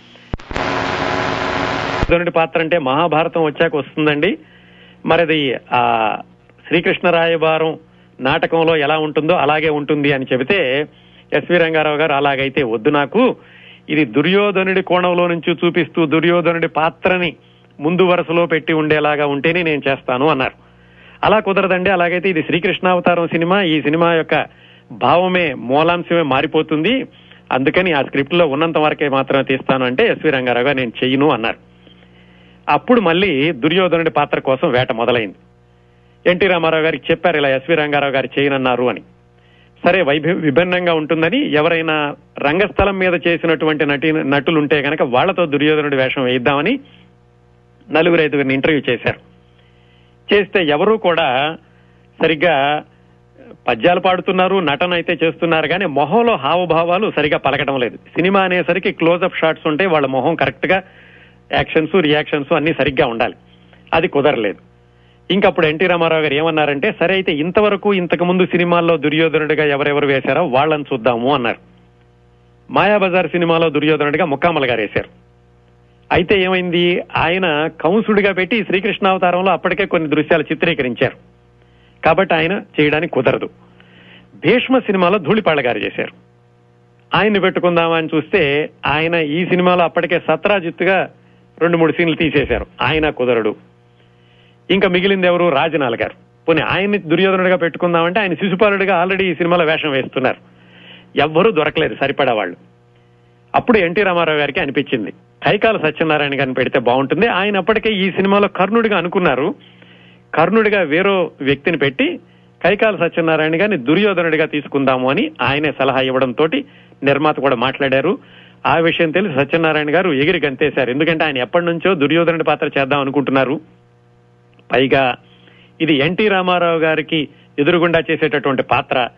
Speaker 1: దుర్యోధనుడి పాత్ర అంటే మహాభారతం వచ్చాక వస్తుందండి. మరిది ఆ శ్రీకృష్ణ రాయబారం నాటకంలో ఎలా ఉంటుందో అలాగే ఉంటుంది అని చెబితే ఎస్వి రంగారావు గారు అలాగైతే వద్దు నాకు. ఇది దుర్యోధనుడి కోణంలో నుంచి చూపిస్తూ దుర్యోధనుడి పాత్రని ముందు వరుసలో పెట్టి ఉండేలాగా ఉంటేనే నేను చేస్తాను అన్నారు. అలా కుదరదండి. అలాగైతే ఇది శ్రీకృష్ణావతారం సినిమా. ఈ సినిమా యొక్క భావమే మూలాంశమే మారిపోతుంది. అందుకని ఆ స్క్రిప్ట్లో ఉన్నంత వరకే మాత్రమే తీస్తాను అంటే ఎస్వి రంగారావు గారు నేను చెయ్యను అన్నారు. అప్పుడు మళ్ళీ దుర్యోధనుడి పాత్ర కోసం వేట మొదలైంది. ఎన్టీ రామారావు గారికి చెప్పారు ఇలా ఎస్వి రంగారావు గారు చేయనన్నారు అని. సరే వైభ విభిన్నంగా ఉంటుందని ఎవరైనా రంగస్థలం మీద చేసినటువంటి నటి నటులుంటే కనుక వాళ్ళతో దుర్యోధనుడి వేషం వేయిద్దామని నలుగురు ఐదుగురిని ఇంటర్వ్యూ చేశారు. చేస్తే ఎవరూ కూడా సరిగ్గా పద్యాలు పాడుతున్నారు నటన అయితే చేస్తున్నారు కానీ మొహంలో హావభావాలు సరిగా పలకడం లేదు. సినిమా అనేసరికి క్లోజ్అప్ షాట్స్ ఉంటే వాళ్ళ మొహం కరెక్ట్గా యాక్షన్స్ రియాక్షన్స్ అన్ని సరిగ్గా ఉండాలి. అది కుదరలేదు. ఇంకప్పుడు ఎన్టీ రామారావు గారు ఏమన్నారంటే సరే అయితే ఇంతవరకు ఇంతకు ముందు సినిమాల్లో దుర్యోధనుడిగా ఎవరెవరు వేశారో వాళ్ళని చూద్దాము అన్నారు. మాయాబజార్ సినిమాలో దుర్యోధనుడిగా ముక్కామల గారు వేశారు. అయితే ఏమైంది? ఆయన కంసుడిగా పెట్టి శ్రీకృష్ణావతారంలో అప్పటికే కొన్ని దృశ్యాలు చిత్రీకరించారు. కాబట్టి ఆయన చేయడానికి కుదరదు. భీష్మ సినిమాలో ధూళిపాళ్ళ గారు చేశారు. ఆయన్ని పెట్టుకుందామా అని చూస్తే ఆయన ఈ సినిమాలో అప్పటికే సత్రాజిత్తుగా రెండు మూడు సీన్లు తీసేశారు. ఆయన కుదరడు. ఇంకా మిగిలింది ఎవరు? రాజనాల్ గారు. పోనీ ఆయన్ని దుర్యోధనుడిగా పెట్టుకుందామంటే ఆయన శిశుపాలుడిగా ఆల్రెడీ ఈ సినిమాలో వేషం వేస్తున్నారు. ఎవ్వరూ దొరకలేదు సరిపడా వాళ్ళు. అప్పుడు ఎన్టీ రామారావు గారికి అనిపించింది. కైకాల సత్యనారాయణ గారిని పెడితే బాగుంటుంది. ఆయన అప్పటికే ఈ సినిమాలో కర్ణుడిగా అనుకున్నారు. కర్ణుడిగా వేరో వ్యక్తిని పెట్టి కైకాల సత్యనారాయణ గారిని దుర్యోధనుడిగా తీసుకుందాము అని ఆయనే సలహా ఇవ్వడంతో నిర్మాత కూడా మాట్లాడారు. ఆ విషయం తెలిసి సత్యనారాయణ గారు ఎగిరి గంతేశారు. ఎందుకంటే ఆయన ఎప్పటి నుంచో దుర్యోధనుడి పాత్ర చేద్దాం అనుకుంటున్నారు. పైగా ఇది ఎన్టీ రామారావు గారికి ఎదురుగుండా చేసేటటువంటి పాత్ర.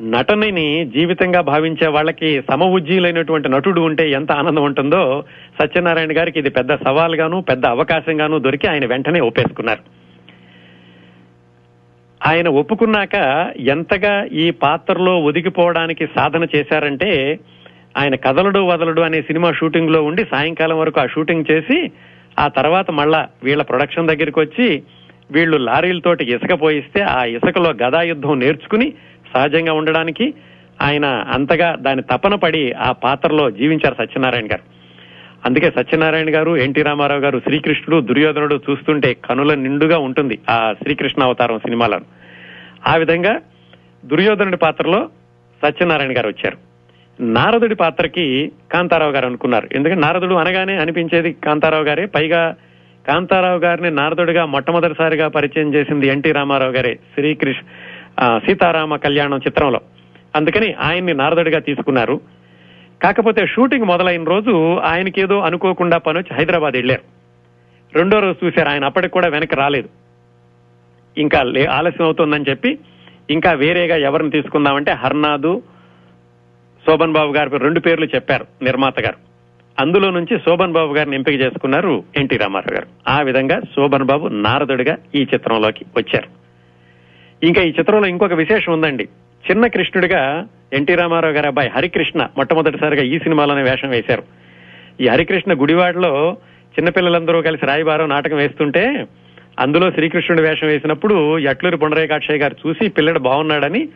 Speaker 1: నటనని జీవితంగా భావించే వాళ్ళకి సమవుజ్జీలైనటువంటి నటుడు ఉంటే ఎంత ఆనందం ఉంటుందో సత్యనారాయణ గారికి ఇది పెద్ద సవాల్గాను పెద్ద అవకాశంగాను దొరికి ఆయన వెంటనే ఒప్పేసుకున్నారు. ఆయన ఒప్పుకున్నాక ఎంతగా ఈ పాత్రలో ఒదిగిపోవడానికి సాధన చేశారంటే ఆయన కదలడు వదలడు అనే సినిమా షూటింగ్లో ఉండి సాయంకాలం వరకు ఆ షూటింగ్ చేసి ఆ తర్వాత మళ్ళా వీళ్ళ ప్రొడక్షన్ దగ్గరికి వచ్చి వీళ్ళు లారీలతోటి ఇసుక పోయిస్తే ఆ ఇసుకలో గదా యుద్ధం నేర్చుకుని సహజంగా ఉండడానికి ఆయన అంతగా దాని తపన పడి ఆ పాత్రలో జీవించారు సత్యనారాయణ గారు. అందుకే సత్యనారాయణ గారు ఎన్టీ రామారావు గారు శ్రీకృష్ణుడు దుర్యోధనుడు చూస్తుంటే కనుల నిండుగా ఉంటుంది ఆ శ్రీకృష్ణ అవతారం సినిమాలో ఆ విధంగా దుర్యోధనుడి పాత్రలో సత్యనారాయణ గారు వచ్చారు. నారదుడి పాత్రకి కాంతారావు గారు అనుకున్నారు. ఎందుకంటే నారదుడు అనగానే అనిపించేది కాంతారావు గారే. పైగా కాంతారావు గారిని నారదుడిగా మొట్టమొదటిసారిగా పరిచయం చేసింది ఎన్టీ రామారావు గారే శ్రీకృష్ణ సీతారామ కళ్యాణం చిత్రంలో. అందుకని ఆయన్ని నారదుడిగా తీసుకున్నారు. కాకపోతే షూటింగ్ మొదలైన రోజు ఆయనకి ఏదో అనుకోకుండా పని వచ్చి హైదరాబాద్ వెళ్ళారు. రెండో రోజు చూశారు. ఆయన అప్పటికి కూడా వెనక్కి రాలేదు. ఇంకా లే- ఆలస్యం అవుతుందని చెప్పి ఇంకా వేరేగా ఎవరిని తీసుకుందామంటే హర్నాదు శోభన్ బాబు గారు రెండు పేర్లు చెప్పారు నిర్మాత గారు. అందులో నుంచి శోభన్ బాబు గారిని ఎంపిక చేసుకున్నారు ఎన్టీ రామారావు గారు. ఆ విధంగా శోభన్ బాబు నారదుడిగా ఈ చిత్రంలోకి వచ్చారు. ఇంకా ఈ చిత్రంలో ఇంకొక విశేషం ఉందండి. చిన్న కృష్ణుడిగా ఎన్టీ రామారావు గారి అబ్బాయి హరికృష్ణ మొట్టమొదటిసారిగా ఈ సినిమాలోనే వేషం వేశారు. ఈ హరికృష్ణ గుడివాడలో చిన్నపిల్లలందరూ కలిసి రాయబారం నాటకం వేస్తుంటే అందులో శ్రీకృష్ణుడి వేషం వేసినప్పుడు ఎట్లూరి పుండరేకాక్షయ్య గారు చూసి పిల్లడు బాగున్నాడని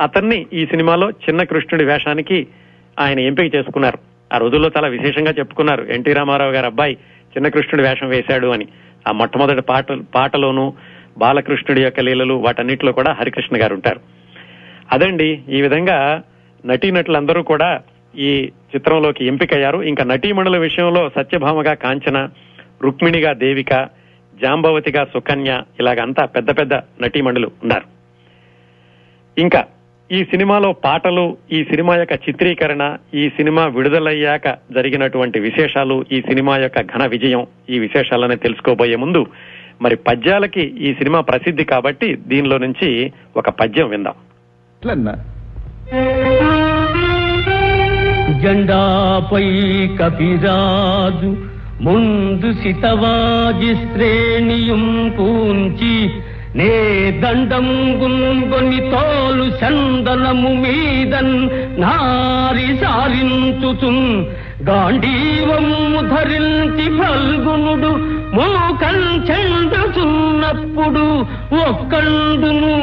Speaker 1: అతన్ని ఈ సినిమాలో చిన్న కృష్ణుడి వేషానికి ఆయన ఎంపిక చేసుకున్నారు. ఆ రోజుల్లో చాలా విశేషంగా చెప్పుకున్నారు. ఎన్టీ రామారావు గారు అబ్బాయి చిన్న కృష్ణుడి వేషం వేశాడు అని. ఆ మొట్టమొదటి పాట పాటలోను బాలకృష్ణుడి యొక్క లీలలు వాటన్నిటిలో కూడా హరికృష్ణ గారు ఉంటారు. అదండి ఈ విధంగా నటీనటులందరూ కూడా ఈ చిత్రంలోకి ఎంపికయ్యారు. ఇంకా నటీమణుల విషయంలో సత్యభామగా కాంచన రుక్మిణిగా దేవిక జాంబవతిగా సుకన్య ఇలాగంతా పెద్ద పెద్ద నటీమణులు ఉన్నారు. ఇంకా ఈ సినిమాలో పాటలు ఈ సినిమా యొక్క చిత్రీకరణ ఈ సినిమా విడుదలయ్యాక జరిగినటువంటి విశేషాలు ఈ సినిమా యొక్క ఘన విజయం ఈ విశేషాలని తెలుసుకోబోయే ముందు మరి పద్యాలకి ఈ సినిమా ప్రసిద్ధి కాబట్టి దీనిలో నుంచి ఒక పద్యం విందాం.
Speaker 2: జెండాపై కపిరాజు ముందు సితవాజి శ్రేణియం పూంచి నే దండం గుంగొని తోలు చందనము మీదన్ నారి సారించుచున్ గాంధీవము ధరించి ఫల్గునుడు మోకం చెందుచున్నప్పుడు ఒక్కండును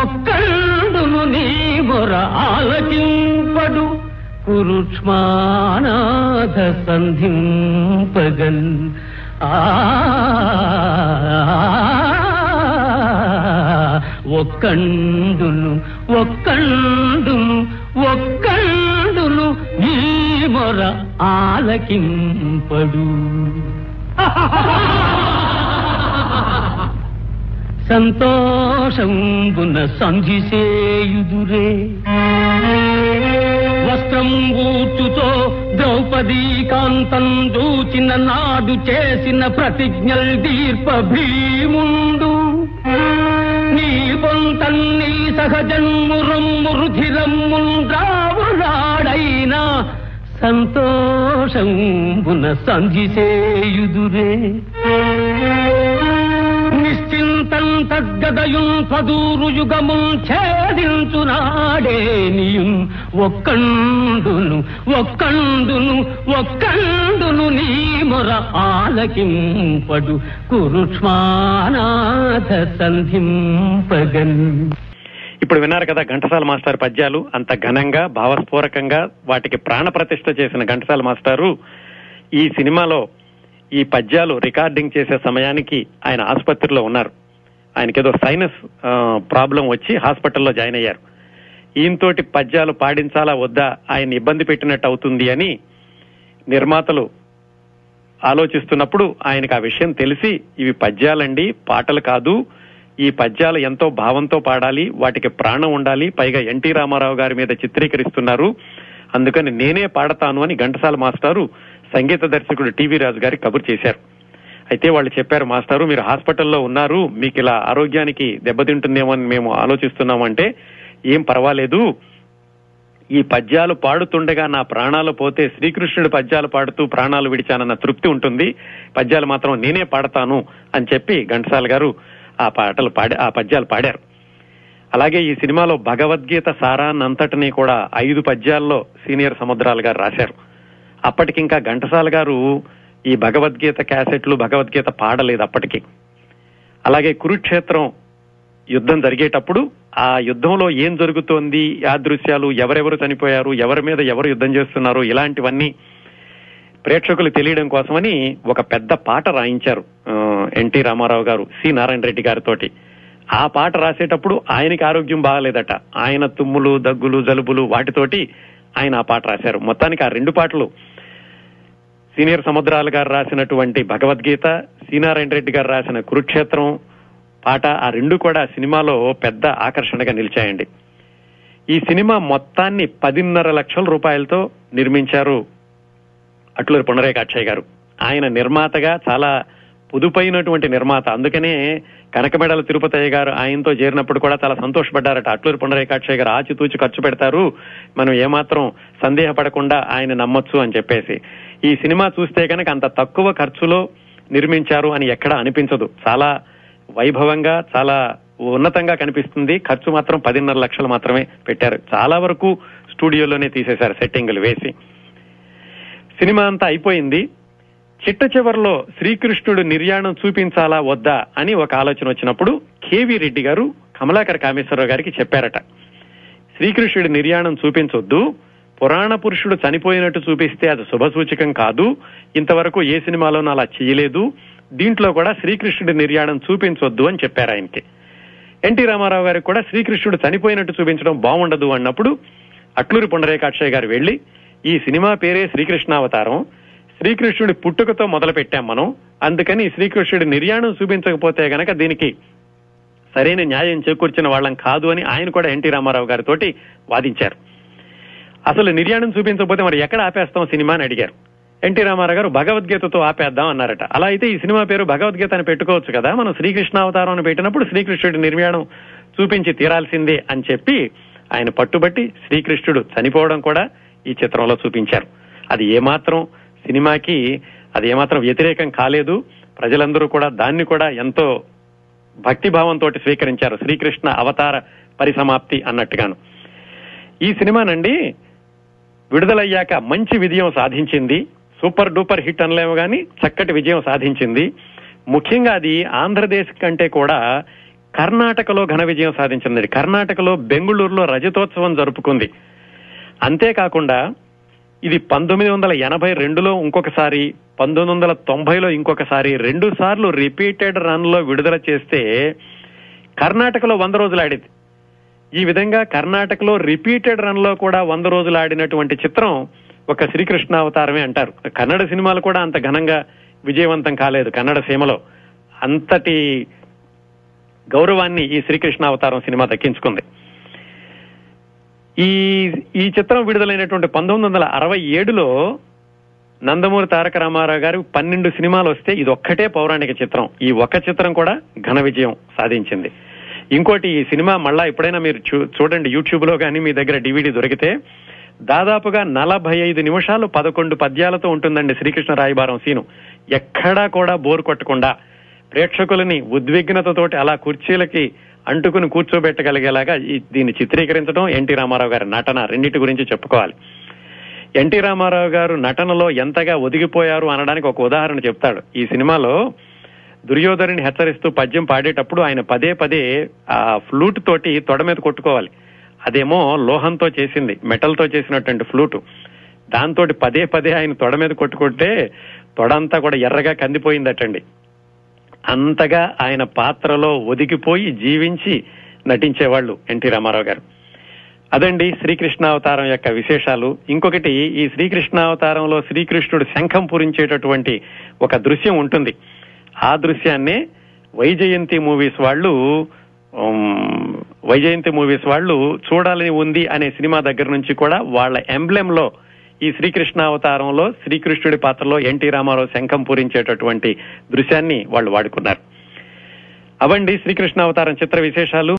Speaker 2: ఒక్కండును నీ బొర ఆలకింపడు. కురుష్మానాథ సంధింపగన్. ఆ ఒక్కండును ఒక్కండును ఒక్కండును నీ మొర ఆలకింపడు. సంతోషంబున సంధిసేయుదురే వస్త్రం గూచుతో ద్రౌపదీ కాంతం దూచిన నాడు చేసిన ప్రతిజ్ఞల్ దీర్ప భీముండు. నీ పొంతన్ని సహజన్మురమ్ము రుధిరమ్ముండ్రావులాడైనా సంతోషంబున సంధిసేయుదురే. నిశ్చింతం తగ్గదయున్ పదూరు ఛేదించునాడే ఛేదించునాడేనియున్ ఒక్కండును ఒక్కండును ఒక్కండును నీ మొర ఆలకింపడు. కురుక్ష్మానాథ సంధింపగన్.
Speaker 1: ఇప్పుడు విన్నారు కదా ఘంటసాల మాస్టర్ పద్యాలు. అంత ఘనంగా భావస్ఫూరకంగా వాటికి ప్రాణప్రతిష్ఠ చేసిన ఘంటసాల మాస్టారు ఈ సినిమాలో ఈ పద్యాలు రికార్డింగ్ చేసే సమయానికి ఆయన ఆసుపత్రిలో ఉన్నారు. ఆయనకేదో సైనస్ ప్రాబ్లం వచ్చి హాస్పిటల్లో జాయిన్ అయ్యారు. ఈయనతోటి పద్యాలు పాడించాలా వద్దా ఆయన ఇబ్బంది పెట్టినట్టు అవుతుంది అని నిర్మాతలు ఆలోచిస్తున్నప్పుడు ఆయనకు ఆ విషయం తెలిసి ఇవి పద్యాలండి పాటలు కాదు. ఈ పద్యాలు ఎంతో భావంతో పాడాలి వాటికి ప్రాణం ఉండాలి. పైగా ఎన్టీ రామారావు గారి మీద చిత్రీకరిస్తున్నారు. అందుకని నేనే పాడతాను అని ఘంటసాల మాస్టారు సంగీత దర్శకుడు టీవీ రాజు గారికి కబురు చేశారు. అయితే వాళ్ళు చెప్పారు మాస్టారు మీరు హాస్పిటల్లో ఉన్నారు. మీకు ఇలా ఆరోగ్యానికి దెబ్బతింటుందేమో అని మేము ఆలోచిస్తున్నామంటే ఏం పర్వాలేదు. ఈ పద్యాలు పాడుతుండగా నా ప్రాణాలు పోతే శ్రీకృష్ణుడి పద్యాలు పాడుతూ ప్రాణాలు విడిచానన్న తృప్తి ఉంటుంది. పద్యాలు మాత్రం నేనే పాడతాను అని చెప్పి ఘంటసాల గారు ఆ పాటలు పాడి ఆ పద్యాలు పాడారు. అలాగే ఈ సినిమాలో భగవద్గీత సారాన్నంతటినీ కూడా ఐదు పద్యాల్లో సీనియర్ సముద్రాలు గారు రాశారు. అప్పటికింకా ఘంటసాల గారు ఈ భగవద్గీత క్యాసెట్లు భగవద్గీత పాడలేదు అప్పటికి. అలాగే కురుక్షేత్రం యుద్ధం జరిగేటప్పుడు ఆ యుద్ధంలో ఏం జరుగుతోంది ఆ దృశ్యాలు ఎవరెవరు చనిపోయారు ఎవరి మీద ఎవరు యుద్ధం చేస్తున్నారు ఇలాంటివన్నీ ప్రేక్షకులు తెలియడం కోసమని ఒక పెద్ద పాట రాయించారు ఎన్టీ రామారావు గారు సి. నారాయణ రెడ్డి గారితోటి. ఆ పాట రాసేటప్పుడు ఆయనకి ఆరోగ్యం బాగాలేదట. ఆయన తుమ్ములు దగ్గులు జలుబులు వాటితోటి ఆయన ఆ పాట రాశారు. మొత్తానికి ఆ రెండు పాటలు సీనియర్ సముద్రాలు గారు రాసినటువంటి భగవద్గీత సీనారాయణ రెడ్డి గారు రాసిన కురుక్షేత్రం పాట ఆ రెండు కూడా సినిమాలో పెద్ద ఆకర్షణగా నిలిచాయండి. ఈ సినిమా మొత్తాన్ని పదిన్నర లక్షల రూపాయలతో నిర్మించారు అట్లూరి పునరేకాక్షయ్య గారు. ఆయన నిర్మాతగా చాలా పుదుపైనటువంటి నిర్మాత. అందుకనే కనకమెడల తిరుపతయ్య గారు ఆయనతో చేరినప్పుడు కూడా చాలా సంతోషపడ్డారట. అట్లూరి పునరేకాక్షయ్య గారు ఆచితూచి ఖర్చు పెడతారు. మనం ఏమాత్రం సందేహపడకుండా ఆయన నమ్మొచ్చు అని చెప్పేసి. ఈ సినిమా చూస్తే కనుక అంత తక్కువ ఖర్చులో నిర్మించారు అని ఎక్కడ అనిపించదు. చాలా వైభవంగా చాలా ఉన్నతంగా కనిపిస్తుంది. ఖర్చు మాత్రం పదిన్నర లక్షలు మాత్రమే పెట్టారు. చాలా వరకు స్టూడియోలోనే తీసేశారు సెట్టింగులు వేసి. సినిమా అంతా అయిపోయింది. చిట్ట చివరిలో శ్రీకృష్ణుడు నిర్యాణం చూపించాలా వద్దా అని ఒక ఆలోచన వచ్చినప్పుడు కేవి రెడ్డి గారు కమలాకర కామేశ్వరరావు గారికి చెప్పారట. శ్రీకృష్ణుడి నిర్యాణం చూపించొద్దు. పురాణ పురుషుడు చనిపోయినట్టు చూపిస్తే అది శుభసూచకం కాదు. ఇంతవరకు ఏ సినిమాలోనూ అలా చేయలేదు. దీంట్లో కూడా శ్రీకృష్ణుడి నిర్యాణం చూపించొద్దు అని చెప్పారు ఆయనకి. ఎన్టీ రామారావు గారికి కూడా శ్రీకృష్ణుడు చనిపోయినట్టు చూపించడం బాగుండదు అన్నప్పుడు అట్లూరి పుండరేకాక్షయ్య గారు వెళ్ళి ఈ సినిమా పేరే శ్రీకృష్ణావతారం శ్రీకృష్ణుడి పుట్టుకతో మొదలు పెట్టాం మనం అందుకని శ్రీకృష్ణుడి నిర్యాణం చూపించకపోతే గనక దీనికి సరైన న్యాయం చేకూర్చిన వాళ్ళం కాదు అని ఆయన కూడా ఎన్టీ రామారావు గారితోటి వాదించారు. అసలు నిర్యాణం చూపించకపోతే మరి ఎక్కడ ఆపేస్తాం సినిమా అని అడిగారు. ఎన్టీ రామారావు గారు భగవద్గీతతో ఆపేద్దాం అన్నారట. అలా అయితే ఈ సినిమా పేరు భగవద్గీత అని పెట్టుకోవచ్చు కదా. మనం శ్రీకృష్ణ అవతారం అని పెట్టినప్పుడు శ్రీకృష్ణుడి నిర్మాణం చూపించి తీరాల్సిందే అని చెప్పి ఆయన పట్టుబట్టి శ్రీకృష్ణుడు చనిపోవడం కూడా ఈ చిత్రంలో చూపించారు. అది ఏమాత్రం సినిమాకి అది ఏమాత్రం వ్యతిరేకం కాలేదు. ప్రజలందరూ కూడా దాన్ని కూడా ఎంతో భక్తిభావంతో స్వీకరించారు. శ్రీకృష్ణ అవతార పరిసమాప్తి అన్నట్టుగాను. ఈ సినిమానండి విడుదలయ్యాక మంచి విజయం సాధించింది. సూపర్ డూపర్ హిట్ అనలేము కానీ చక్కటి విజయం సాధించింది. ముఖ్యంగా అది ఆంధ్రదేశ్ కంటే కూడా కర్ణాటకలో ఘన విజయం సాధించింది కర్ణాటకలో బెంగుళూరులో రజతోత్సవం జరుపుకుంది. అంతేకాకుండా ఇది పంతొమ్మిది వందల ఎనభై రెండులో ఇంకొకసారి పంతొమ్మిది వందల తొంభైలో ఇంకొకసారి రెండు సార్లు రిపీటెడ్ రన్లో విడుదల చేస్తే కర్ణాటకలో వంద రోజులు ఆడింది. ఈ విధంగా కర్ణాటకలో రిపీటెడ్ రన్లో కూడా వంద రోజులు ఆడినటువంటి చిత్రం ఒక శ్రీకృష్ణ అవతారమే అంటారు. కన్నడ సినిమాలు కూడా అంత ఘనంగా విజయవంతం కాలేదు కన్నడ సీమలో అంతటి గౌరవాన్ని ఈ శ్రీకృష్ణ అవతారం సినిమా దక్కించుకుంది. ఈ ఈ చిత్రం విడుదలైనటువంటి పంతొమ్మిది వందల అరవై ఏడులో నందమూరి తారక రామారావు గారు పన్నెండు సినిమాలు వస్తే ఇది ఒక్కటే పౌరాణిక చిత్రం. ఈ ఒక్క చిత్రం కూడా ఘన విజయం సాధించింది. ఇంకోటి ఈ సినిమా మళ్ళా ఎప్పుడైనా మీరు చూ- చూడండి యూట్యూబ్లో కానీ మీ దగ్గర డివిడి దొరికితే దాదాపుగా నలభై ఐదు నిమిషాలు పదకొండు పద్యాలతో ఉంటుందండి శ్రీకృష్ణ రాయబారం సీను. ఎక్కడా కూడా బోర్ కొట్టకుండా ప్రేక్షకులని ఉద్విగ్నతతోటి అలా కుర్చీలకి అంటుకుని కూర్చోబెట్టగలిగేలాగా ఈ దీన్ని చిత్రీకరించడం ఎన్టీ రామారావు గారి నటన రెండింటి గురించి చెప్పుకోవాలి. ఎన్టీ రామారావు గారు నటనలో ఎంతగా ఒదిగిపోయారు అనడానికి ఒక ఉదాహరణ చెప్తాడు. ఈ సినిమాలో దుర్యోధనుని హెచ్చరిస్తూ పద్యం పాడేటప్పుడు ఆయన పదే పదే ఆ ఫ్లూట్ తోటి తొడ మీద కొట్టుకోవాలి. అదేమో లోహంతో చేసింది మెటల్తో చేసినటువంటి ఫ్లూట్. దాంతో పదే పదే ఆయన తొడ మీద కొట్టుకుంటే తొడంతా కూడా ఎర్రగా కందిపోయిందటండి. అంతగా ఆయన పాత్రలో ఒదిగిపోయి జీవించి నటించేవాళ్ళు ఎన్టీ రామారావు గారు. అదండి శ్రీకృష్ణ అవతారం యొక్క విశేషాలు. ఇంకొకటి ఈ శ్రీకృష్ణ అవతారంలో శ్రీకృష్ణుడు శంఖం పూరించేటటువంటి ఒక దృశ్యం ఉంటుంది. ఆ దృశ్యాన్నే వైజయంతి మూవీస్ వాళ్ళు వైజయంతి మూవీస్ వాళ్ళు చూడాలని ఉంది అనే సినిమా దగ్గర నుంచి కూడా వాళ్ళ ఎంబ్లెమ్లో ఈ శ్రీకృష్ణ అవతారంలో శ్రీకృష్ణుడి పాత్రలో ఎన్టీ రామారావు శంఖం పూరించేటటువంటి దృశ్యాన్ని వాళ్ళు వాడుకున్నారు. అవండి శ్రీకృష్ణ అవతారం చిత్ర విశేషాలు.